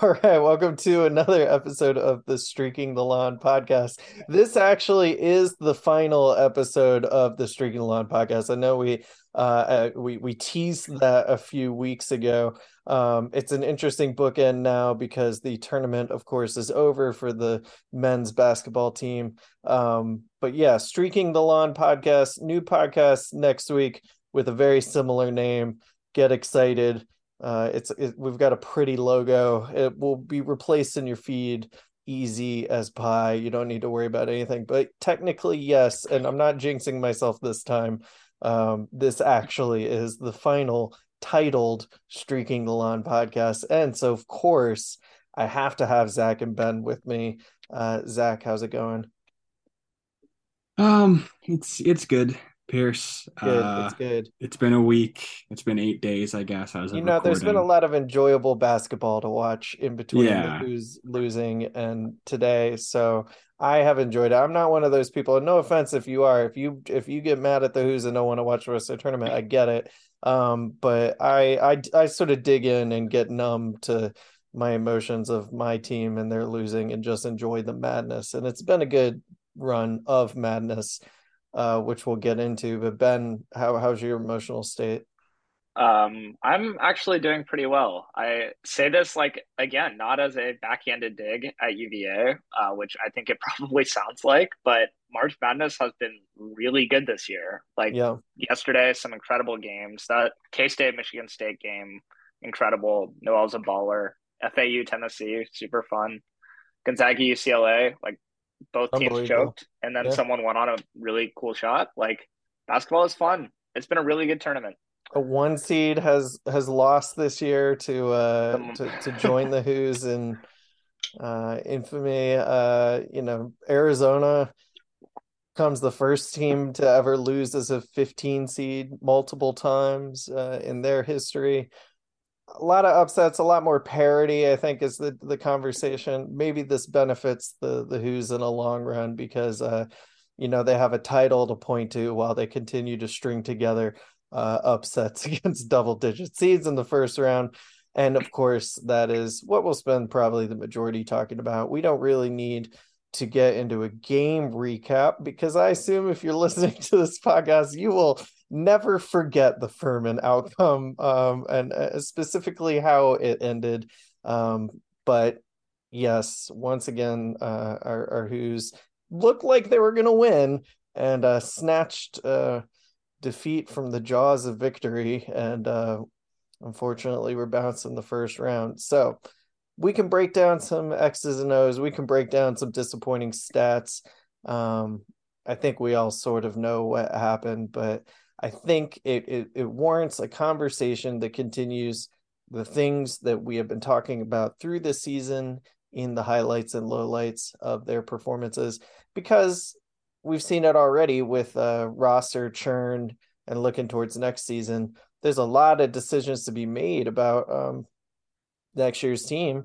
All right, welcome to another episode of the Streaking the Lawn podcast. This actually is the final episode of the Streaking the Lawn podcast. I know we uh, uh we we teased that a few weeks ago. Um, it's an interesting bookend now because the tournament, of course, is over for the men's basketball team. Um, but yeah, Streaking the Lawn podcast, new podcast next week with a very similar name. Get excited uh, it's it, we've got a pretty logo. It will be replaced in your feed easy as pie. You don't need to worry about anything. But technically, yes, and I'm not jinxing myself this time. Um, this actually is the final titled Streaking the Lawn podcast. And so of course I have to have Zach and Ben with me. Uh Zach, how's it going? Um, it's it's good. Pierce. Good. Uh, it's good. It's been a week. It's been eight days, I guess. I was you know, recording. there's been a lot of enjoyable basketball to watch in between yeah. who's losing and today. So I have enjoyed it. I'm not one of those people. And no offense if you are. If you if you get mad at the Hoos and don't want to watch the rest of the tournament, I get it. Um, but I I I sort of dig in and get numb to my emotions of my team and they're losing and just enjoy the madness. And it's been a good run of madness uh, which we'll get into. But Ben, how how's your emotional state? Um, I'm actually doing pretty well. I say this like again, not as a backhanded dig at UVA, uh, which I think it probably sounds like, but March Madness has been really good this year. Like yeah. yesterday, some incredible games. That K State Michigan State game, incredible. Nowell's a baller. FAU Tennessee, super fun. Gonzaga UCLA, like both teams choked, and then yeah. someone went on a really cool shot. Like basketball is fun. It's been a really good tournament. A one seed has has lost this year to uh to, to join the Hoos in uh infamy. Uh, you know, Arizona comes the first team to ever lose as a 15 seed multiple times uh, in their history a lot of upsets, a lot more parity. I think is the the conversation. Maybe this benefits the the Hoos in a long run because uh, you know they have a title to point to while they continue to string together uh, upsets against double digit seeds in the first round. And of course, that is what we'll spend probably the majority talking about. We don't really need to get into a game recap because I assume if you're listening to this podcast, you will never forget the Furman outcome um, and uh, specifically how it ended. Um, but yes, once again, uh, our, our Hoos looked like they were going to win and uh, snatched uh, defeat from the jaws of victory. And uh, unfortunately, we're bounced in the first round. So we can break down some X's and O's. We can break down some disappointing stats. Um, I think we all sort of know what happened, but I think it, it, it warrants a conversation that continues the things that we have been talking about through the season in the highlights and lowlights of their performances because we've seen it already with uh, roster churn and looking towards next season. There's a lot of decisions to be made about um, next year's team,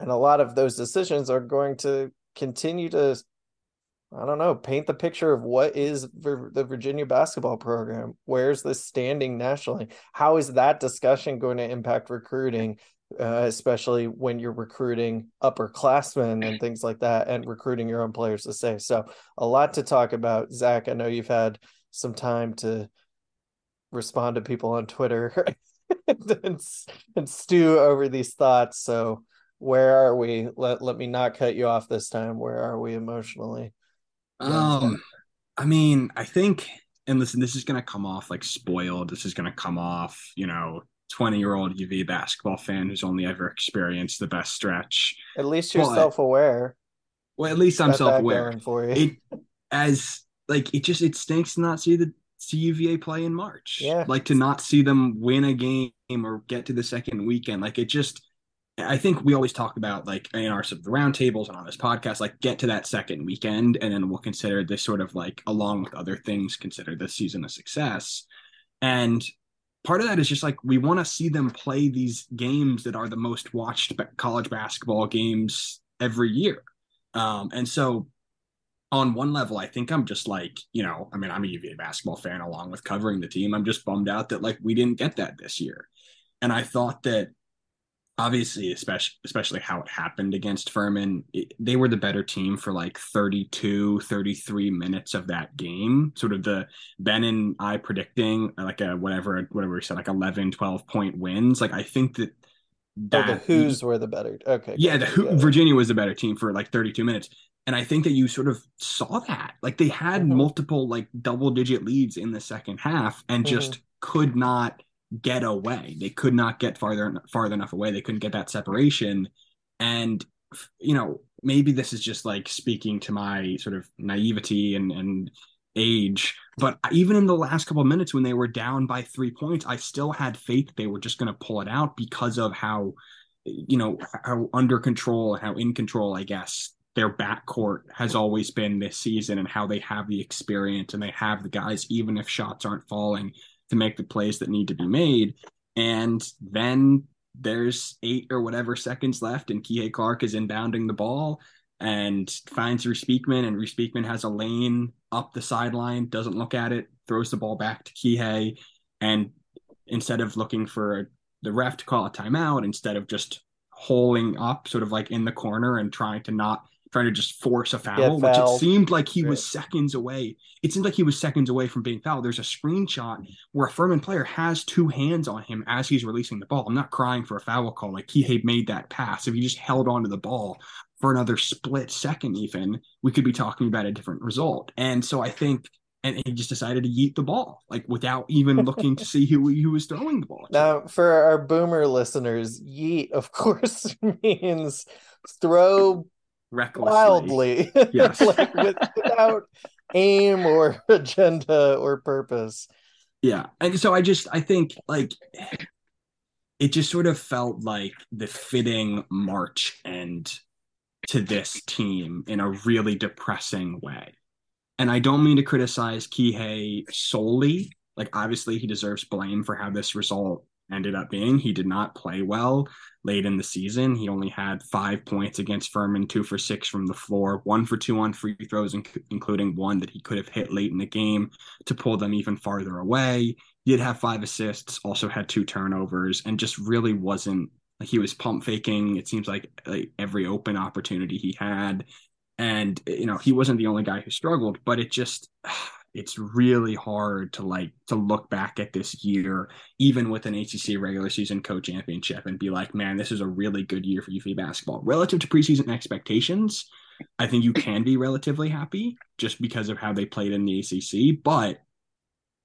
and a lot of those decisions are going to continue to I don't know, paint the picture of what is the Virginia basketball program. Where's this standing nationally? How is that discussion going to impact recruiting, uh, especially when you're recruiting upperclassmen and things like that, and recruiting your own players to say? So, a lot to talk about. Zach, I know you've had some time to respond to people on Twitter and, and stew over these thoughts. So, where are we? Let let me not cut you off this time. Where are we emotionally? Um, I mean, I think, and listen, this is going to come off like spoiled. This is going to come off, you know, 20 year old UV basketball fan who's only ever experienced the best stretch. At least you're self aware. Well, at least I'm self aware. For you. It, as like, it just, it stinks to not see the see UVA play in March. Yeah. Like to not see them win a game or get to the second weekend. Like it just, I think we always talk about like in our sort of roundtables and on this podcast, like get to that second weekend, and then we'll consider this sort of like along with other things, consider this season a success. And part of that is just like we want to see them play these games that are the most watched college basketball games every year. Um, and so on one level, I think I'm just like, you know, I mean, I'm a UVA basketball fan along with covering the team. I'm just bummed out that like we didn't get that this year. And I thought that obviously especially especially how it happened against Furman it, they were the better team for like 32 33 minutes of that game. Sort of the Ben and I predicting like a whatever whatever we said like 11 12 point wins. Like I think that that oh, the Hoos were the better okay yeah the Who, Virginia was the better team for like 32 minutes. And I think that you sort of saw that. Like they had mm-hmm. multiple like double digit leads in the second half and mm-hmm. just could not get away. They could not get farther farther enough away. They couldn't get that separation. And you know, maybe this is just like speaking to my sort of naivety and and age, but even in the last couple of minutes when they were down by 3 points, I still had faith they were just going to pull it out because of how you know, how under control, how in control, I guess, their backcourt has always been this season and how they have the experience and they have the guys, even if shots aren't falling, to make the plays that need to be made. And then there's eight or whatever seconds left, and Kihei Clark is inbounding the ball and finds Reece Beekman, and Reece Beekman has a lane up the sideline, doesn't look at it, throws the ball back to Kihei, and instead of looking for the ref to call a timeout, instead of just holding up, sort of like in the corner and trying to not trying to just force a foul, which it seemed like he was seconds away. It seemed like he was seconds away from being fouled. There's a screenshot where a Furman player has two hands on him as he's releasing the ball. I'm not crying for a foul call. Like he had made that pass. If he just held onto the ball for another split second, even, we could be talking about a different result. And so I think and he just decided to yeet the ball, like without even looking to see who who was throwing the ball. Now, for our boomer listeners, yeet, of course, means throw recklessly. wildly, yes, like with, without aim or agenda or purpose. Yeah, and so I just I think like it just sort of felt like the fitting March end to this team in a really depressing way. And I don't mean to criticize Kihei solely. Like obviously he deserves blame for how this result ended up being. He did not play well late in the season. He only had five points against Furman, two for six from the floor, one for two on free throws, including one that he could have hit late in the game to pull them even farther away. He did have five assists, also had two turnovers, and just really wasn't like he was pump faking. It seems like, like every open opportunity he had. And, you know, he wasn't the only guy who struggled, but it just it's really hard to like to look back at this year, even with an ACC regular season co-championship, and be like, man, this is a really good year for UVA basketball relative to preseason expectations. I think you can be relatively happy just because of how they played in the ACC. But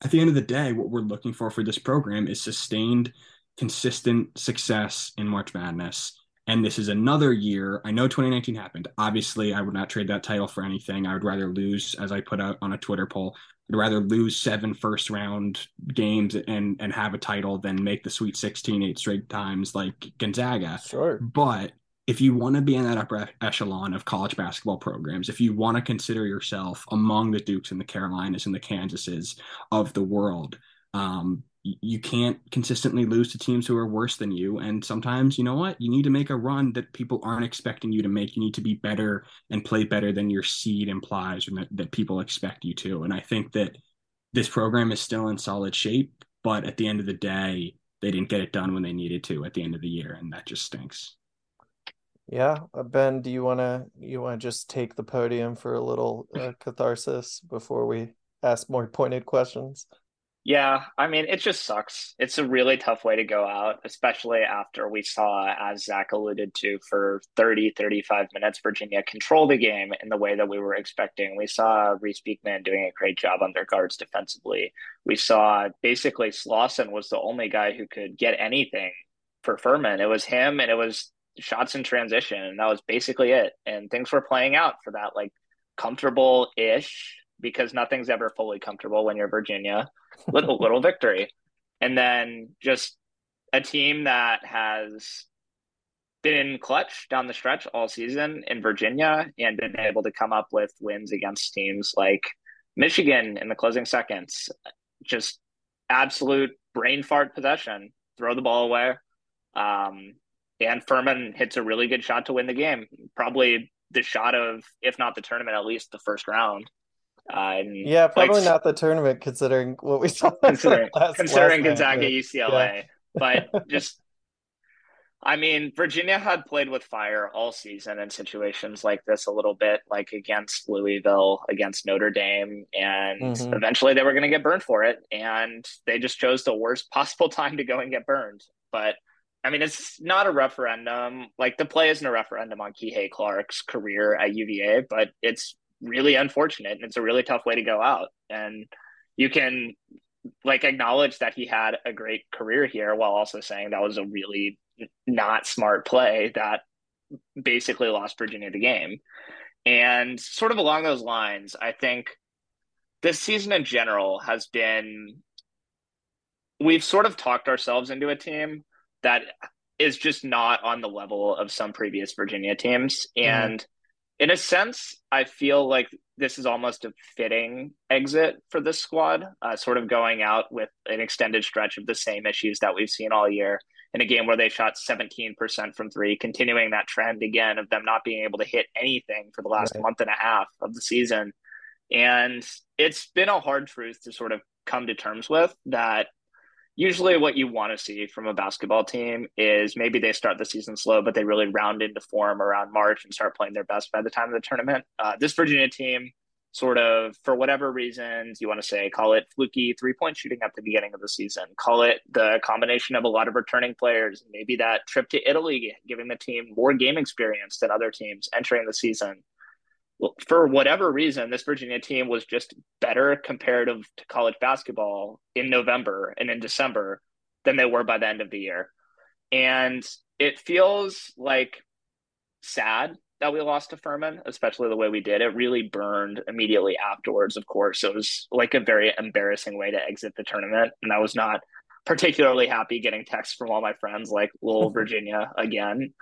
at the end of the day, what we're looking for for this program is sustained, consistent success in March Madness and this is another year. I know 2019 happened. Obviously, I would not trade that title for anything. I would rather lose, as I put out on a Twitter poll, I'd rather lose seven first round games and and have a title than make the Sweet 16 eight straight times like Gonzaga. Sure. But if you want to be in that upper echelon of college basketball programs, if you want to consider yourself among the Dukes and the Carolinas and the Kansases of the world, um, you can't consistently lose to teams who are worse than you. And sometimes, you know what? You need to make a run that people aren't expecting you to make. You need to be better and play better than your seed implies and that, that people expect you to. And I think that this program is still in solid shape, but at the end of the day, they didn't get it done when they needed to at the end of the year. And that just stinks. Yeah, uh, Ben, do you want to you want to just take the podium for a little uh, catharsis before we ask more pointed questions? Yeah, I mean, it just sucks. It's a really tough way to go out, especially after we saw, as Zach alluded to, for 30, 35 minutes, Virginia control the game in the way that we were expecting. We saw Reece Beekman doing a great job on their guards defensively. We saw basically Slawson was the only guy who could get anything for Furman. It was him and it was shots in transition, and that was basically it. And things were playing out for that, like, comfortable ish because nothing's ever fully comfortable when you're Virginia. Little little victory, and then just a team that has been in clutch down the stretch all season in Virginia and been able to come up with wins against teams like Michigan in the closing seconds. Just absolute brain fart possession, throw the ball away. Um, and Furman hits a really good shot to win the game. Probably the shot of, if not the tournament, at least the first round. Uh, yeah, probably like, not the tournament considering what we saw. Considering, last, considering last Gonzaga, UCLA, yeah. but just I mean, Virginia had played with fire all season in situations like this a little bit, like against Louisville, against Notre Dame, and mm-hmm. eventually they were going to get burned for it. And they just chose the worst possible time to go and get burned. But I mean, it's not a referendum. Like the play isn't a referendum on Kihei Clark's career at UVA, but it's really unfortunate and it's a really tough way to go out. And you can like acknowledge that he had a great career here while also saying that was a really not smart play that basically lost Virginia the game. And sort of along those lines, I think this season in general has been we've sort of talked ourselves into a team that is just not on the level of some previous Virginia teams. Mm-hmm. And mm in a sense, I feel like this is almost a fitting exit for this squad, uh, sort of going out with an extended stretch of the same issues that we've seen all year in a game where they shot 17% from three, continuing that trend again of them not being able to hit anything for the last right. month and a half of the season. And it's been a hard truth to sort of come to terms with that usually what you want to see from a basketball team is maybe they start the season slow, but they really round into form around March and start playing their best by the time of the tournament. Uh, this Virginia team, sort of for whatever reasons you want to say, call it fluky three point shooting at the beginning of the season, call it the combination of a lot of returning players, maybe that trip to Italy, giving the team more game experience than other teams entering the season for whatever reason, this Virginia team was just better comparative to college basketball in November and in December than they were by the end of the year. And it feels like sad that we lost to Furman, especially the way we did. It really burned immediately afterwards, of course. It was like a very embarrassing way to exit the tournament. And I was not particularly happy getting texts from all my friends like, little Virginia again.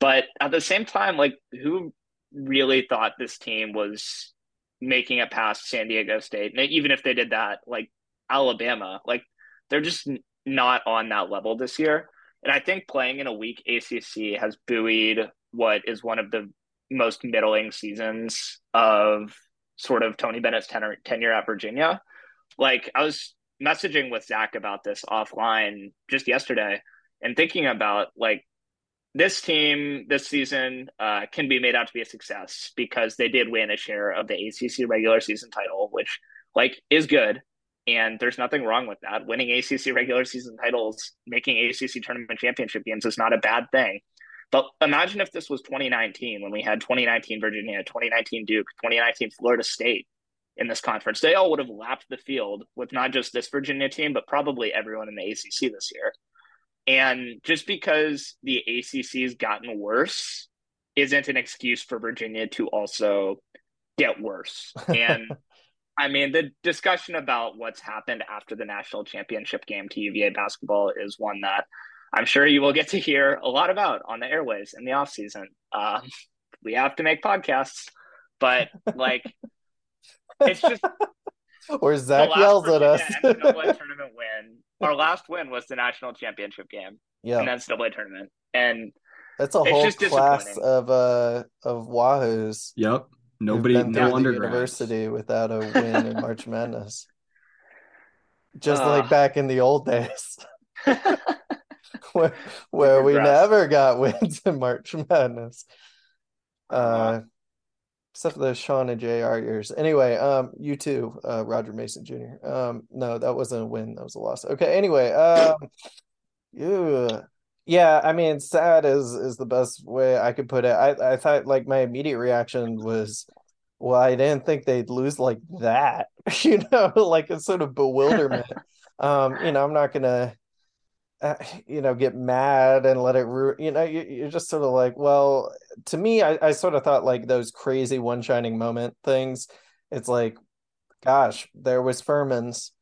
But at the same time, like, who really thought this team was making it past San Diego State. And even if they did that, like Alabama, like they're just not on that level this year. And I think playing in a weak ACC has buoyed what is one of the most middling seasons of sort of Tony Bennett's tenure, tenure at Virginia. Like I was messaging with Zach about this offline just yesterday and thinking about like this team this season uh, can be made out to be a success because they did win a share of the ACC regular season title, which like is good, and there's nothing wrong with that. Winning ACC regular season titles, making ACC tournament championship games is not a bad thing. But imagine if this was 2019 when we had 2019 Virginia, 2019 Duke, 2019 Florida State in this conference. They all would have lapped the field with not just this Virginia team, but probably everyone in the ACC this year. And just because the ACC has gotten worse isn't an excuse for Virginia to also get worse. And I mean, the discussion about what's happened after the national championship game to UVA basketball is one that I'm sure you will get to hear a lot about on the airways in the off season. Um, we have to make podcasts, but like, it's just or Zach yells at us. NCAA tournament win. Our last win was the national championship game. Yeah, in NCAA tournament, and that's a whole class of uh of Wahoos. Yep, nobody, no university without a win in March Madness. Just uh, like back in the old days, where, where we never got wins in March Madness. Uh, uh except for the Sean and J.R. years. Anyway, um, you too, uh, Roger Mason Jr. Um, no, that wasn't a win. That was a loss. Okay. Anyway, um, yeah, yeah. I mean, sad is is the best way I could put it. I I thought like my immediate reaction was, well, I didn't think they'd lose like that. you know, like a sort of bewilderment. um, you know, I'm not gonna uh, you know get mad and let it you know you, are just sort of like well to me I, I sort of thought like those crazy one shining moment things it's like gosh there was furman's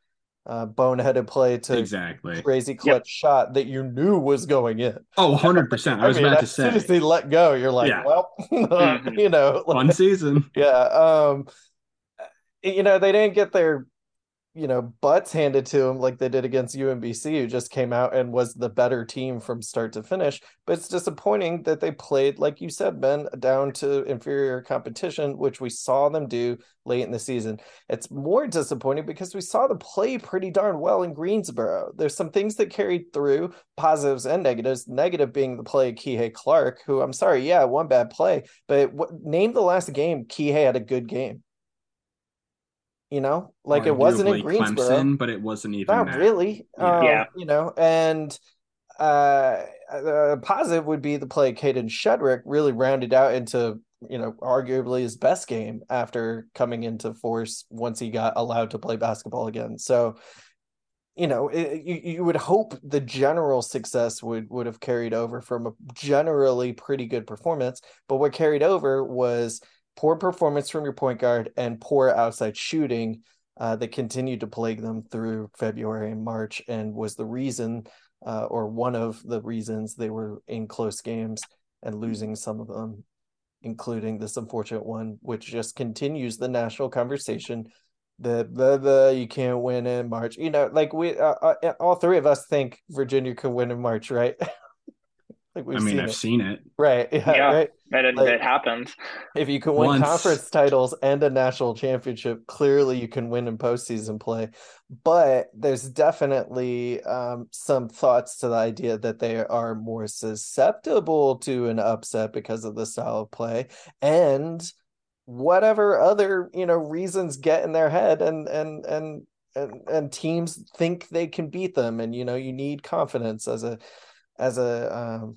uh, boneheaded play to exactly crazy clutch yep. shot that you knew was going in. Oh, 100%. I was I mean, about to say. As soon as he let go, you're like, yeah. well, mm-hmm. you know. Like, Fun season. Yeah. Um, you know, they didn't get their you know, butts handed to them like they did against UMBC, who just came out and was the better team from start to finish. But it's disappointing that they played, like you said, Ben, down to inferior competition, which we saw them do late in the season. It's more disappointing because we saw them play pretty darn well in Greensboro. There's some things that carried through, positives and negatives. Negative being the play of Kihei Clark, who I'm sorry, yeah, one bad play, but name the last game Kihei had a good game you know like it wasn't in Greensboro, Clemson, but it wasn't even not that. really. Yeah. Um, yeah, you know, and uh, a positive would be the play Kadin Shedrick really rounded out into you know arguably his best game after coming into force once he got allowed to play basketball again. So you know it, you, you would hope the general success would would have carried over from a generally pretty good performance but what carried over was poor performance from your point guard and poor outside shooting uh, that continued to plague them through February and March and was the reason uh, or one of the reasons they were in close games and losing some of them, including this unfortunate one, which just continues the national conversation. The the the you can't win in March. You know, like we uh, uh all three of us think Virginia can win in March, right? Like we've I mean, seen I've it. seen it. Right. Yeah. yeah right. It, like, it happens. If you can win Once... conference titles and a national championship, clearly you can win in postseason play. But there's definitely um, some thoughts to the idea that they are more susceptible to an upset because of the style of play and whatever other you know reasons get in their head and and and and, and teams think they can beat them and you know you need confidence as a as a um,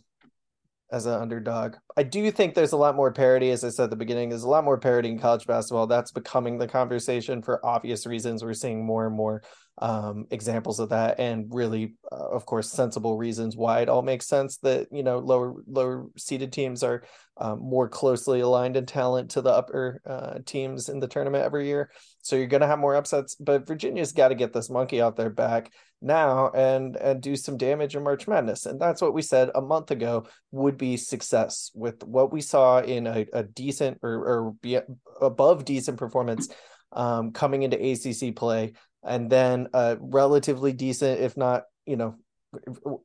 as an underdog. I do think there's a lot more parity, as I said at the beginning. There's a lot more parity in college basketball. That's becoming the conversation for obvious reasons. We're seeing more and more um, examples of that, and really, uh, of course, sensible reasons why it all makes sense that you know lower lower seeded teams are um, more closely aligned in talent to the upper uh, teams in the tournament every year. So you're going to have more upsets, but Virginia's got to get this monkey out their back now and and do some damage in March Madness. And that's what we said a month ago would be success with what we saw in a, a decent or, or above decent performance um, coming into ACC play, and then a relatively decent, if not you know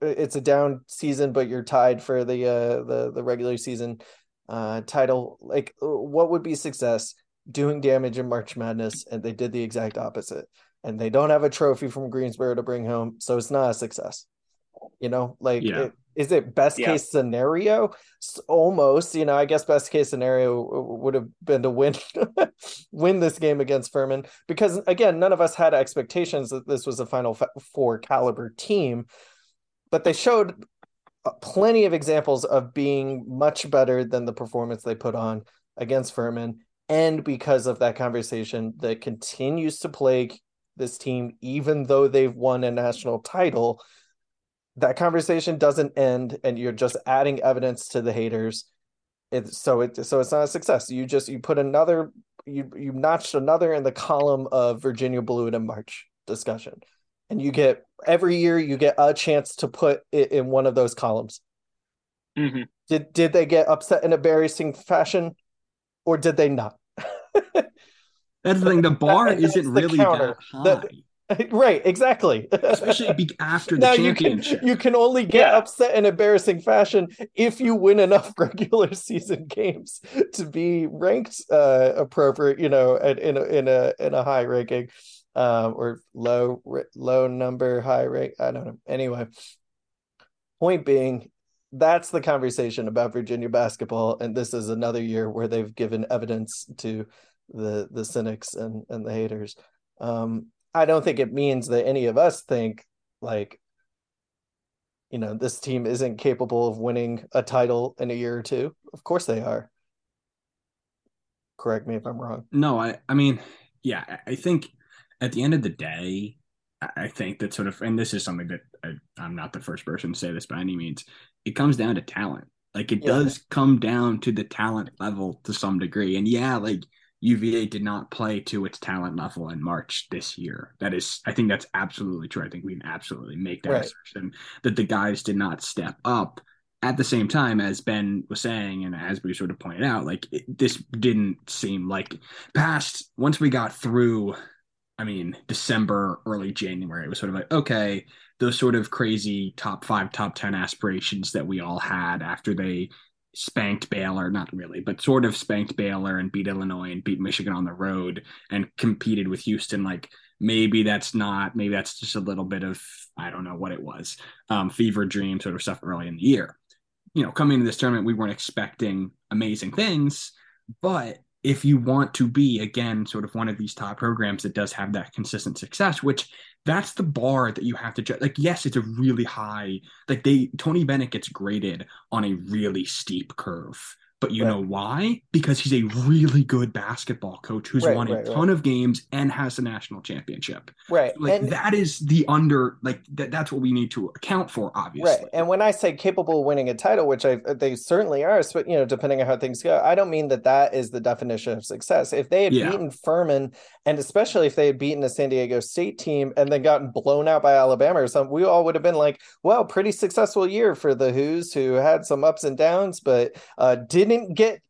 it's a down season, but you're tied for the uh, the the regular season uh, title. Like, what would be success? Doing damage in March Madness, and they did the exact opposite. And they don't have a trophy from Greensboro to bring home, so it's not a success. You know, like, yeah. it, is it best yeah. case scenario? Almost. You know, I guess best case scenario would have been to win win this game against Furman because again, none of us had expectations that this was a Final Four caliber team but they showed uh, plenty of examples of being much better than the performance they put on against Furman. And because of that conversation that continues to plague this team, even though they've won a national title, that conversation doesn't end, and you're just adding evidence to the haters. It's so it so it's not a success. You just you put another you you notched another in the column of Virginia Blue in March discussion and you get every year you get a chance to put it in one of those columns. Mm-hmm. Did did they get upset in a embarrassing fashion, or did they not? That's the thing. The bar that, isn't really that high. The, right, exactly. Especially after the now championship. You can, you can only get yeah. upset in embarrassing fashion if you win enough regular season games to be ranked uh, appropriate, you know, in a, in a in a high ranking um, or low low number, high rate. I don't know. Anyway, point being, that's the conversation about Virginia basketball, and this is another year where they've given evidence to the the cynics and and the haters. Um, I don't think it means that any of us think like you know this team isn't capable of winning a title in a year or two. Of course they are. Correct me if I'm wrong. No, I I mean, yeah, I think at the end of the day, I think that sort of, and this is something that I, am not the first person to say this by any means. It comes down to talent. Like it yeah. does come down to the talent level to some degree. And yeah, like UVA did not play to its talent level in March this year. That is, I think that's absolutely true. I think we can absolutely make that right. assertion that the guys did not step up. At the same time, as Ben was saying, and as we sort of pointed out, like it, this didn't seem like past once we got through I mean, December, early January, it was sort of like, okay, those sort of crazy top five, top 10 aspirations that we all had after they spanked Baylor, not really, but sort of spanked Baylor and beat Illinois and beat Michigan on the road and competed with Houston. Like maybe that's not, maybe that's just a little bit of, I don't know what it was, um, fever dream sort of stuff early in the year. You know, coming into this tournament, we weren't expecting amazing things, but if you want to be again sort of one of these top programs that does have that consistent success which that's the bar that you have to judge. Like yes it's a really high like they tony bennett gets graded on a really steep curve but you right. know why? Because he's a really good basketball coach who's right, won a right, ton of games and has a national championship. Right. Like and, that is the under like that, that's what we need to account for, obviously. Right. And when I say capable of winning a title, which I they certainly are, but you know, depending on how things go, I don't mean that that is the definition of success. If they had yeah. beaten Furman and especially if they had beaten a San Diego State team and then gotten blown out by Alabama or something, we all would have been like, well, pretty successful year for the Hoos who had some ups and downs, but uh, didn't get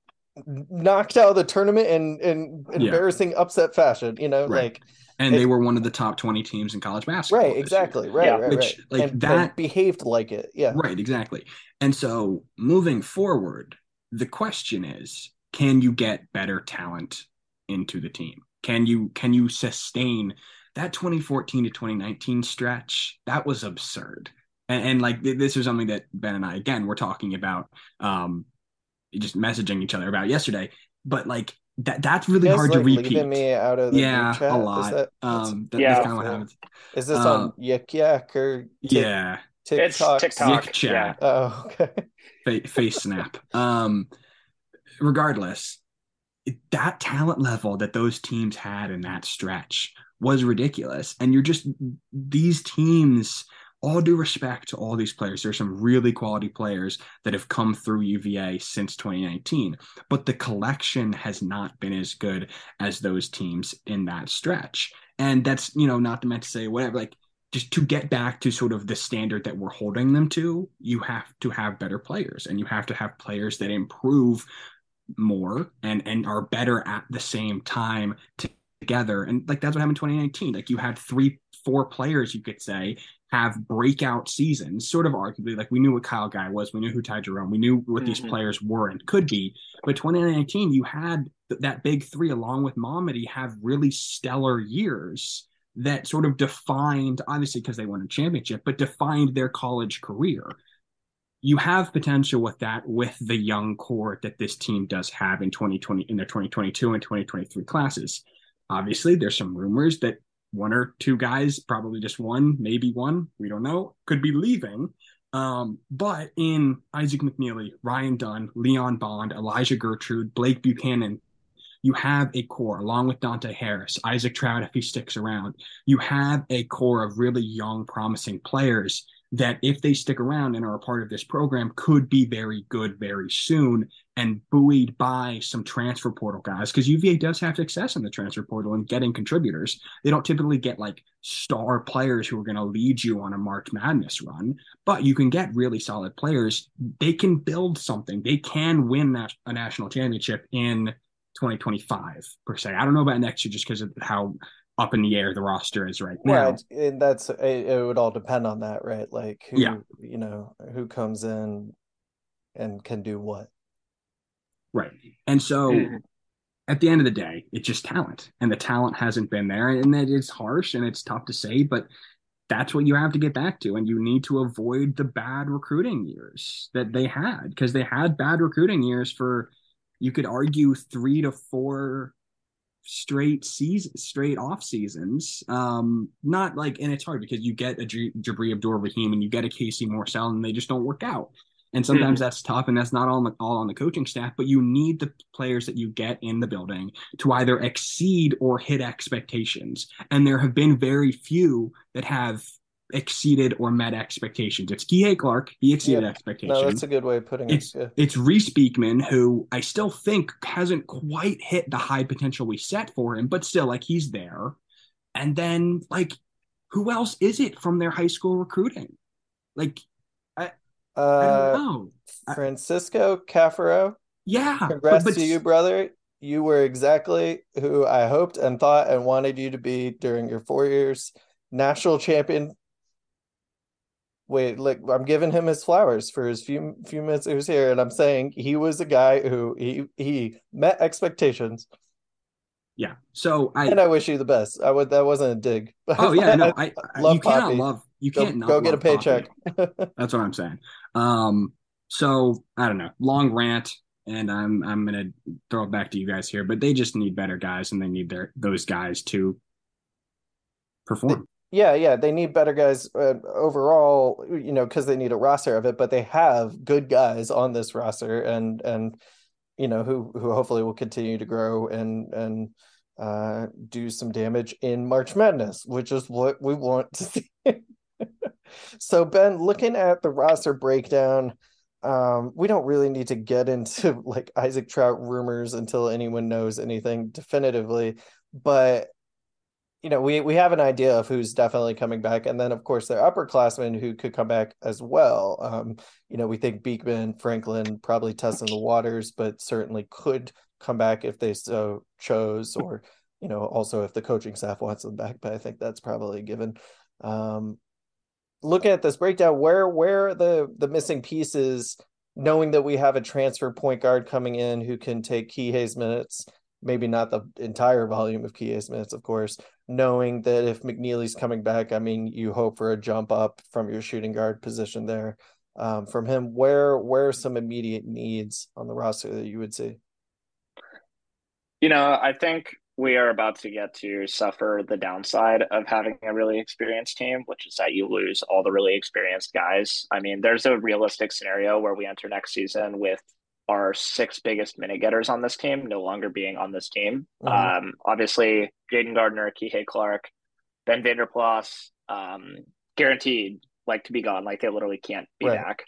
knocked out of the tournament in, in embarrassing yeah. upset fashion, you know, right. like and it, they were one of the top 20 teams in college basketball. Right, exactly. Right, yeah. right, Which, right. Like and, that and behaved like it. Yeah. Right, exactly. And so moving forward, the question is, can you get better talent into the team? Can you can you sustain that 2014 to 2019 stretch? That was absurd. And, and like this is something that Ben and I again we're talking about um just messaging each other about yesterday. But like that that's really hard like to repeat. me out of yeah, a lot. That, um, that, yeah, that's kind of what happens. Is this um, on Yik Yak or yeah? TikTok. It's TikTok. Yik chat. Yeah. Oh, okay. Face, face snap. Um, regardless, that talent level that those teams had in that stretch was ridiculous. And you're just these teams, all due respect to all these players, there's some really quality players that have come through UVA since 2019, but the collection has not been as good as those teams in that stretch. And that's, you know, not meant to say whatever, like just to get back to sort of the standard that we're holding them to, you have to have better players and you have to have players that improve more and and are better at the same time together. And like that's what happened in 2019. Like you had three, four players you could say have breakout seasons, sort of arguably like we knew what Kyle Guy was, we knew who Ty Jerome, we knew what mm-hmm. these players were and could be. But 2019, you had th- that big three along with Mamadi have really stellar years that sort of defined, obviously because they won a championship, but defined their college career you have potential with that with the young core that this team does have in 2020 in their 2022 and 2023 classes. Obviously, there's some rumors that one or two guys, probably just one, maybe one, we don't know, could be leaving. Um, but in Isaac McNeely, Ryan Dunn, Leon Bond, Elijah Gertrude, Blake Buchanan, you have a core along with Dante Harris, Isaac Traudt, if he sticks around. You have a core of really young, promising players that if they stick around and are a part of this program could be very good very soon and buoyed by some transfer portal guys because UVA does have success in the transfer portal and getting contributors. They don't typically get like star players who are going to lead you on a March Madness run, but you can get really solid players. They can build something. They can win a national championship in 2025 per se. I don't know about next year just because of how up in the air the roster is right now. Right, and that's it, it would all depend on that, right? Like who yeah. you know who comes in and can do what. Right, and so mm-hmm. at the end of the day, it's just talent, and the talent hasn't been there, and that is harsh and it's tough to say, but that's what you have to get back to and you need to avoid the bad recruiting years that they had because they had bad recruiting years for you could argue 3 to 4 straight season, straight off seasons. Um, not like, and it's hard because you get a J- Jabri Abdur Rahim and you get a Casey Morsell and they just don't work out. And sometimes mm-hmm. that's tough, and that's not all on, the, all on the coaching staff. But you need the players that you get in the building to either exceed or hit expectations. And there have been very few that have exceeded or met expectations. It's Kihei Clark. He exceeded expectations. No, that's a good way of putting it's, it. Yeah. It's Reece Beekman, who I still think hasn't quite hit the high potential we set for him, but still, like, he's there. And then, like, who else is it from their high school recruiting? Like, I, uh. Francisco Caffaro. Yeah. Congrats but, but, to you, brother. you were exactly who I hoped and thought and wanted you to be during your four years national champion. Wait, look, I'm giving him his flowers for his few few minutes he was here, and I'm saying he was a guy who he he met expectations. Yeah. So I and I wish you the best. I would that wasn't a dig. Oh yeah, no, I, I love you Poppy. love you can't go, go get a paycheck. That's what I'm saying. Um, so I don't know, long rant, and I'm I'm gonna throw it back to you guys here, but they just need better guys, and they need their those guys to perform. Yeah, yeah, they need better guys uh, overall, you know, because they need a roster of it. But they have good guys on this roster, and and you know who who hopefully will continue to grow and and uh, do some damage in March Madness, which is what we want to see. so Ben, looking at the roster breakdown, um, we don't really need to get into like Isaac Traudt rumors until anyone knows anything definitively, but you know, we we have an idea of who's definitely coming back, and then of course there are upperclassmen who could come back as well. Um, you know, we think Beekman, Franklin probably testing the waters, but certainly could come back if they so chose, or you know, also if the coaching staff wants them back. But I think that's probably given. Um, looking at this breakdown, where where the the missing pieces, knowing that we have a transfer point guard coming in who can take Kihei's minutes, maybe not the entire volume of Kihei's minutes, of course, knowing that if McNeely's coming back, I mean, you hope for a jump up from your shooting guard position there. Um, from him, where where are some immediate needs on the roster that you would see? You know, I think we are about to get to suffer the downside of having a really experienced team, which is that you lose all the really experienced guys. I mean, there's a realistic scenario where we enter next season with our six biggest minute getters on this team no longer being on this team. Mm-hmm. Um, obviously, Jayden Gardner, Kihei Clark, Ben Vander Plas, um, guaranteed like to be gone. Like they literally can't be right. back.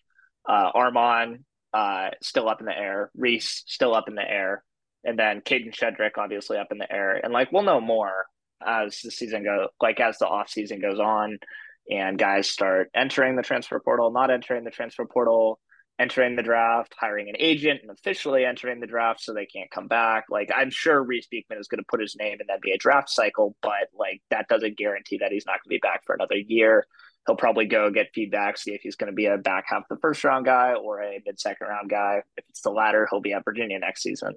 Uh, Armaan uh, still up in the air. Reece still up in the air and then Kadin Shedrick obviously up in the air. And like we'll know more as the season go like as the off season goes on and guys start entering the transfer portal, not entering the transfer portal, entering the draft, hiring an agent and officially entering the draft so they can't come back. Like I'm sure Reece Beekman is going to put his name in that NBA draft cycle, but like that doesn't guarantee that he's not going to be back for another year. He'll probably go get feedback, see if he's going to be a back half the first round guy or a mid second round guy. If it's the latter, he'll be at Virginia next season.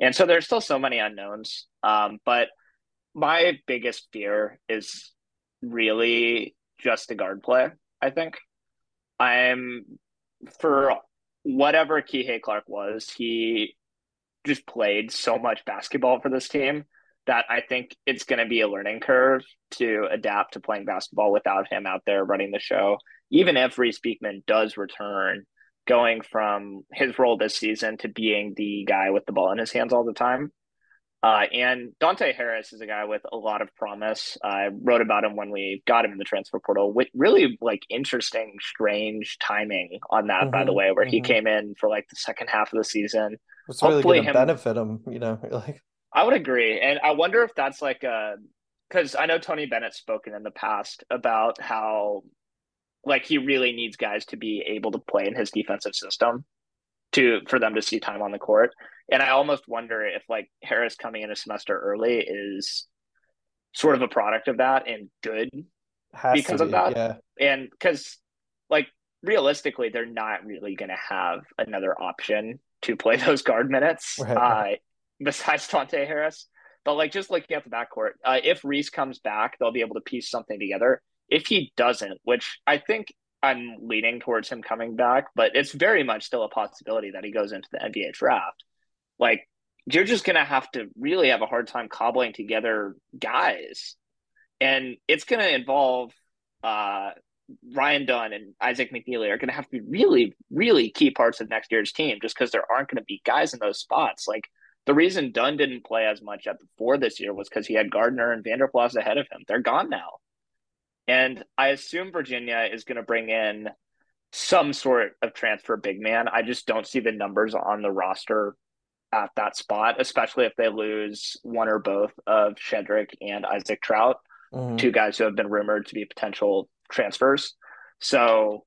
And so there's still so many unknowns. Um, but my biggest fear is really just the guard play, I think. I'm for whatever Kihei Clark was, he just played so much basketball for this team that I think it's going to be a learning curve to adapt to playing basketball without him out there running the show. Even if Reece Beekman does return, going from his role this season to being the guy with the ball in his hands all the time. Uh, and Dante Harris is a guy with a lot of promise. I wrote about him when we got him in the transfer portal with really like interesting, strange timing on that, mm-hmm, by the mm-hmm, way, where mm-hmm. he came in for like the second half of the season. It's really going to benefit him, you know, like. I would agree. And I wonder if that's like a, because I know Tony Bennett's spoken in the past about how like he really needs guys to be able to play in his defensive system to for them to see time on the court. And I almost wonder if like Harris coming in a semester early is sort of a product of that and good Has because of that. Yeah. And because like realistically, they're not really going to have another option to play those guard minutes right. uh, besides Dante Harris. But like just looking at the backcourt, uh, if Reece comes back, they'll be able to piece something together. If he doesn't, which I think I'm leaning towards him coming back, but it's very much still a possibility that he goes into the NBA draft. Like you're just going to have to really have a hard time cobbling together guys. And it's going to involve uh, Ryan Dunn and Isaac McNeely are going to have to be really, really key parts of next year's team just because there aren't going to be guys in those spots. Like the reason Dunn didn't play as much at the four this year was because he had Gardner and Vander Plas ahead of him. They're gone now. And I assume Virginia is going to bring in some sort of transfer big man. I just don't see the numbers on the roster at that spot, especially if they lose one or both of Shedrick and Isaac Traudt, mm-hmm. two guys who have been rumored to be potential transfers. So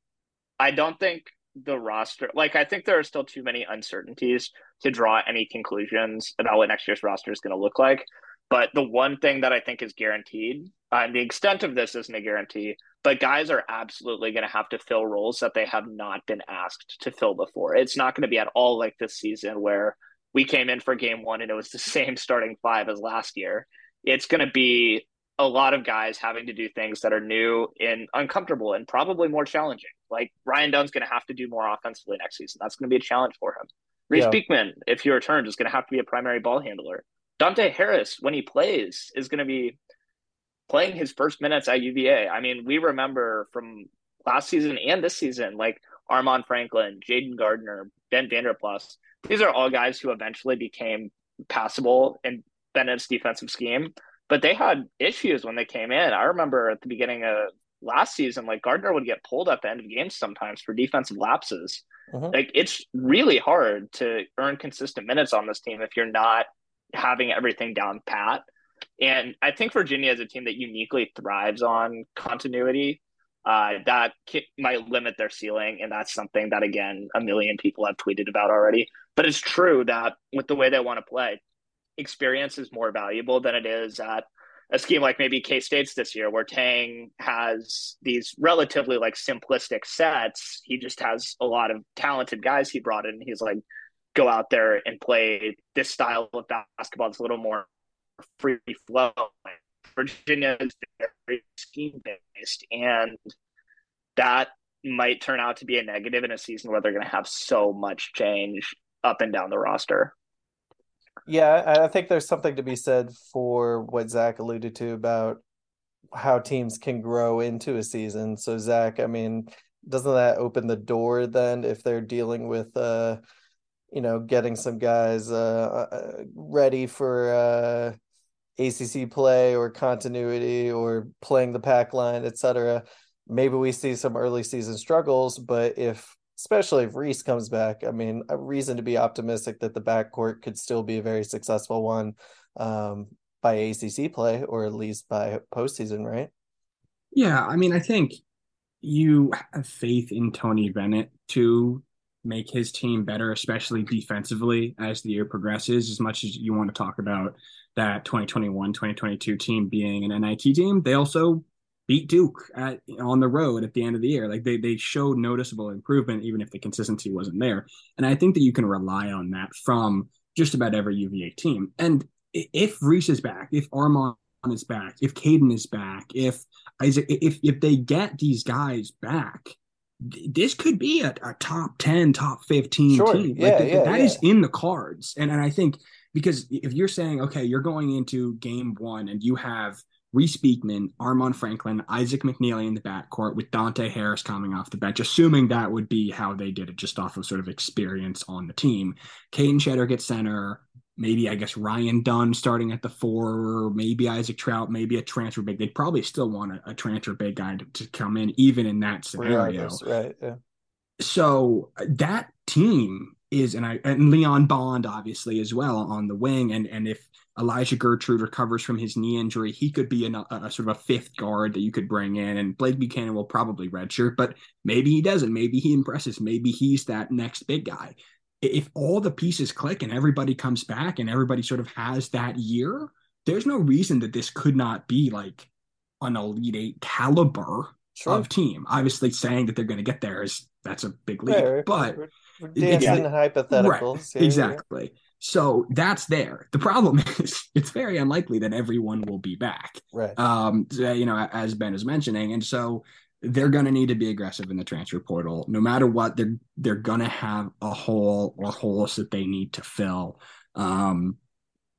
I don't think the roster, like, I think there are still too many uncertainties to draw any conclusions about what next year's roster is going to look like. But the one thing that I think is guaranteed, uh, and the extent of this isn't a guarantee, but guys are absolutely going to have to fill roles that they have not been asked to fill before. It's not going to be at all like this season where we came in for game one and it was the same starting five as last year. It's going to be a lot of guys having to do things that are new and uncomfortable and probably more challenging. Like Ryan Dunn's going to have to do more offensively next season. That's going to be a challenge for him. Reece yeah. Beekman, if he returns, is going to have to be a primary ball handler. Dante Harris, when he plays, is going to be playing his first minutes at UVA. I mean, we remember from last season and this season, like Armaan Franklin, Jayden Gardner, Ben Vander Plas. These are all guys who eventually became passable in Bennett's defensive scheme, but they had issues when they came in. I remember at the beginning of last season, like Gardner would get pulled at the end of games sometimes for defensive lapses. Mm-hmm. Like it's really hard to earn consistent minutes on this team if you're not having everything down pat. And I think Virginia is a team that uniquely thrives on continuity. Uh, that might limit their ceiling, and that's something that again a million people have tweeted about already. But it's true that with the way they want to play, experience is more valuable than it is at a scheme like maybe K State's this year, where Tang has these relatively like simplistic sets. He just has a lot of talented guys he brought in. He's like, go out there and play this style of basketball. It's a little more free flow. Virginia is very scheme based, and that might turn out to be a negative in a season where they're going to have so much change up and down the roster. Yeah, I think there's something to be said for what Zach alluded to about how teams can grow into a season. So Zach, I mean, doesn't that open the door then if they're dealing with uh you know getting some guys uh, uh ready for uh ACC play or continuity or playing the pack line, etc. Maybe we see some early season struggles, but if especially if Reece comes back, I mean, a reason to be optimistic that the backcourt could still be a very successful one um, by ACC play or at least by postseason, right? Yeah, I mean, I think you have faith in Tony Bennett to make his team better, especially defensively as the year progresses. As much as you want to talk about that 2021 2022 team being an NIT team, they also beat Duke at on the road at the end of the year. Like they they showed noticeable improvement, even if the consistency wasn't there. And I think that you can rely on that from just about every UVA team. And if Reece is back, if Armaan is back, if Kadin is back, if Isaac, if if they get these guys back, this could be a, a top 10 top 15 sure. team yeah, like yeah, that yeah. is in the cards and, and i think because if you're saying okay you're going into game one and you have Reece Beekman, Armaan Franklin, Isaac McNeely in the backcourt with Dante Harris coming off the bench, assuming that would be how they did it just off of sort of experience on the team. Kadin Shedrick at center, maybe I guess Ryan Dunn starting at the four, maybe Isaac Traudt, maybe a transfer big. They'd probably still want a, a transfer big guy to, to, come in, even in that scenario. Right. Yeah. So uh, that team is, and I and Leon Bond obviously as well on the wing, and and if Elijah Gertrude recovers from his knee injury, he could be a, a, sort of a fifth guard that you could bring in. And Blake Buchanan will probably redshirt, but maybe he doesn't. Maybe he impresses. Maybe he's that next big guy. If all the pieces click and everybody comes back and everybody sort of has that year, there's no reason that this could not be like an elite eight caliber sure. of team. Obviously, saying that they're going to get there is that's a big leap, right, but we're dancing yeah. hypotheticals. Right, exactly. So that's there. The problem is it's very unlikely that everyone will be back. Right. Um, you know, as Ben is mentioning. And so they're gonna need to be aggressive in the transfer portal. No matter what, they're they're gonna have a hole or holes that they need to fill. Um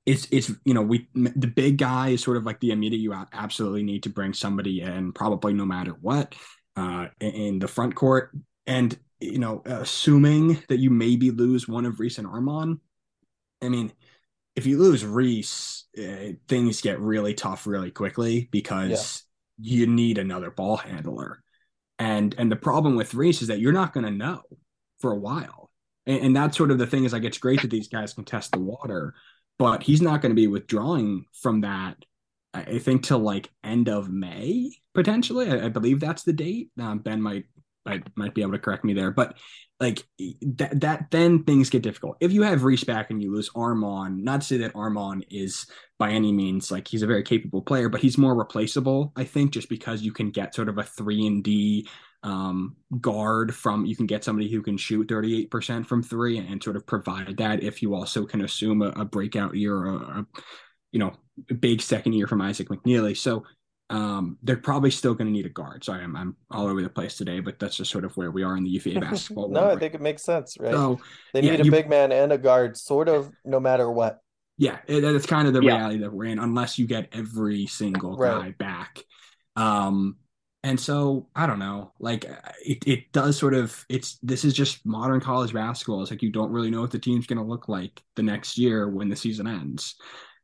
it's it's you know we the big guy is sort of like the immediate you absolutely need to bring somebody in probably no matter what uh in the front court and you know assuming that you maybe lose one of recent Armaan, I mean, if you lose Reece, uh, things get really tough really quickly because. You need another ball handler. And and the problem with Reece is that you're not going to know for a while. And, and that's sort of the thing is like it's great that these guys can test the water, but he's not going to be withdrawing from that. I think till like end of May potentially. I, I believe that's the date. Um, ben might might might be able to correct me there. But like that that then things get difficult. If you have Reece back and you lose Armaan, not to say that Armaan is by any means like he's a very capable player, but he's more replaceable, I think, just because you can get sort of a three and D um, guard from you can get somebody who can shoot 38% from three and, and sort of provide that if you also can assume a, a breakout year or a, a, you know big second year from Isaac McNeely. So um, they're probably still going to need a guard. Sorry, I'm, I'm all over the place today, but that's just sort of where we are in the UVA basketball. no, I think it makes sense, right? So they need yeah, a you, big man and a guard, sort of, no matter what. Yeah, it, it's kind of the yeah. reality that we're in, unless you get every single right. guy back. Um, and so I don't know, like it, it does sort of it's this is just modern college basketball. It's like you don't really know what the team's going to look like the next year when the season ends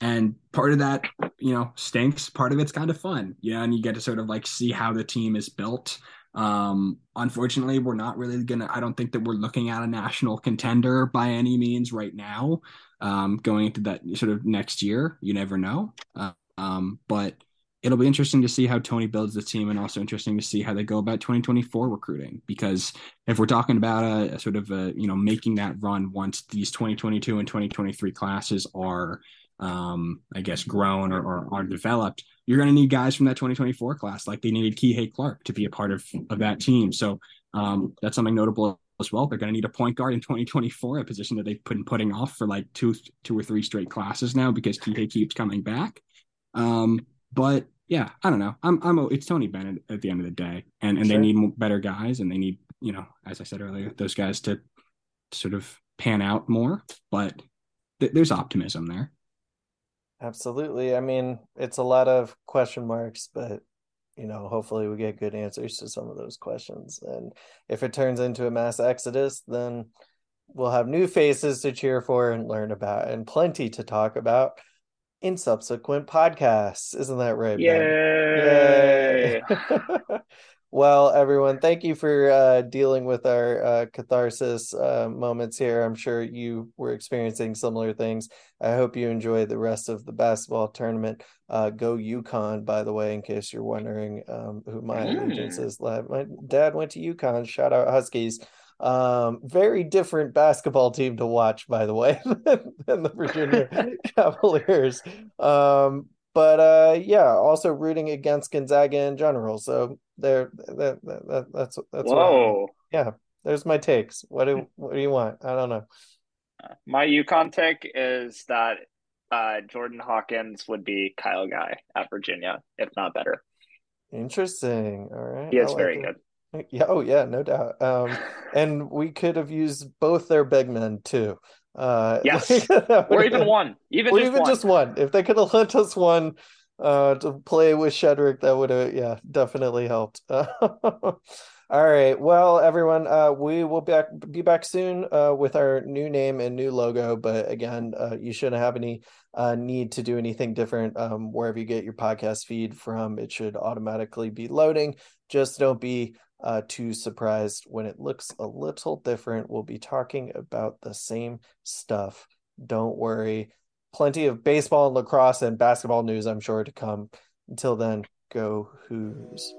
and part of that you know stinks. Part of it's kind of fun. Yeah and you get to sort of like see how the team is built. Um unfortunately we're not really gonna i don't think that we're looking at a national contender by any means right now um going into that sort of next year. You never know. Uh, um but it'll be interesting to see how tony builds the team and also interesting to see how they go about 2024 recruiting. Because if we're talking about a, a sort of a you know making that run once these 2022 and 2023 classes are um, I guess, grown or, or are developed, you're going to need guys from that 2024 class, like they needed Kihei Clark to be a part of, of that team. So um, that's something notable as well. They're going to need a point guard in 2024, a position that they've been putting off for like two, two or three straight classes now because Kihei keeps coming back. Um, but yeah, I don't know. I'm, I'm, it's Tony Bennett at the end of the day, and and sure. they need better guys, and they need, you know, as I said earlier, those guys to sort of pan out more. But th- there's optimism there. Absolutely. I mean, it's a lot of question marks, but you know, hopefully we get good answers to some of those questions. And if it turns into a mass exodus, then we'll have new faces to cheer for and learn about and plenty to talk about in subsequent podcasts. Isn't that right? Yay! Yay! Well, everyone, thank you for uh, dealing with our uh, catharsis uh, moments here. I'm sure you were experiencing similar things. I hope you enjoy the rest of the basketball tournament. Uh, go UConn, by the way, in case you're wondering um, who my mm. allegiance is. My dad went to UConn. Shout out Huskies. Um, very different basketball team to watch, by the way, than, than the Virginia Cavaliers. Um, but uh, yeah, also rooting against Gonzaga in general. So there, that, that, that that's that's whoa, yeah. There's my takes. What do what do you want? I don't know. My UConn take is that uh, Jordan Hawkins would be Kyle Guy at Virginia, if not better. Interesting. All right, he is like very it. good. Yeah. Oh, yeah. No doubt. Um, and we could have used both their big men too. Uh, yes, or even one, even or just even one. just one. If they could have lent us one uh, to play with Shedrick, that would have yeah definitely helped. All right, well, everyone, uh, we will be back be back soon uh, with our new name and new logo. But again, uh, you shouldn't have any uh, need to do anything different um, wherever you get your podcast feed from. It should automatically be loading. Just don't be uh, too surprised when it looks a little different. We'll be talking about the same stuff. Don't worry. Plenty of baseball and lacrosse and basketball news, I'm sure, to come. Until then, go Hoos.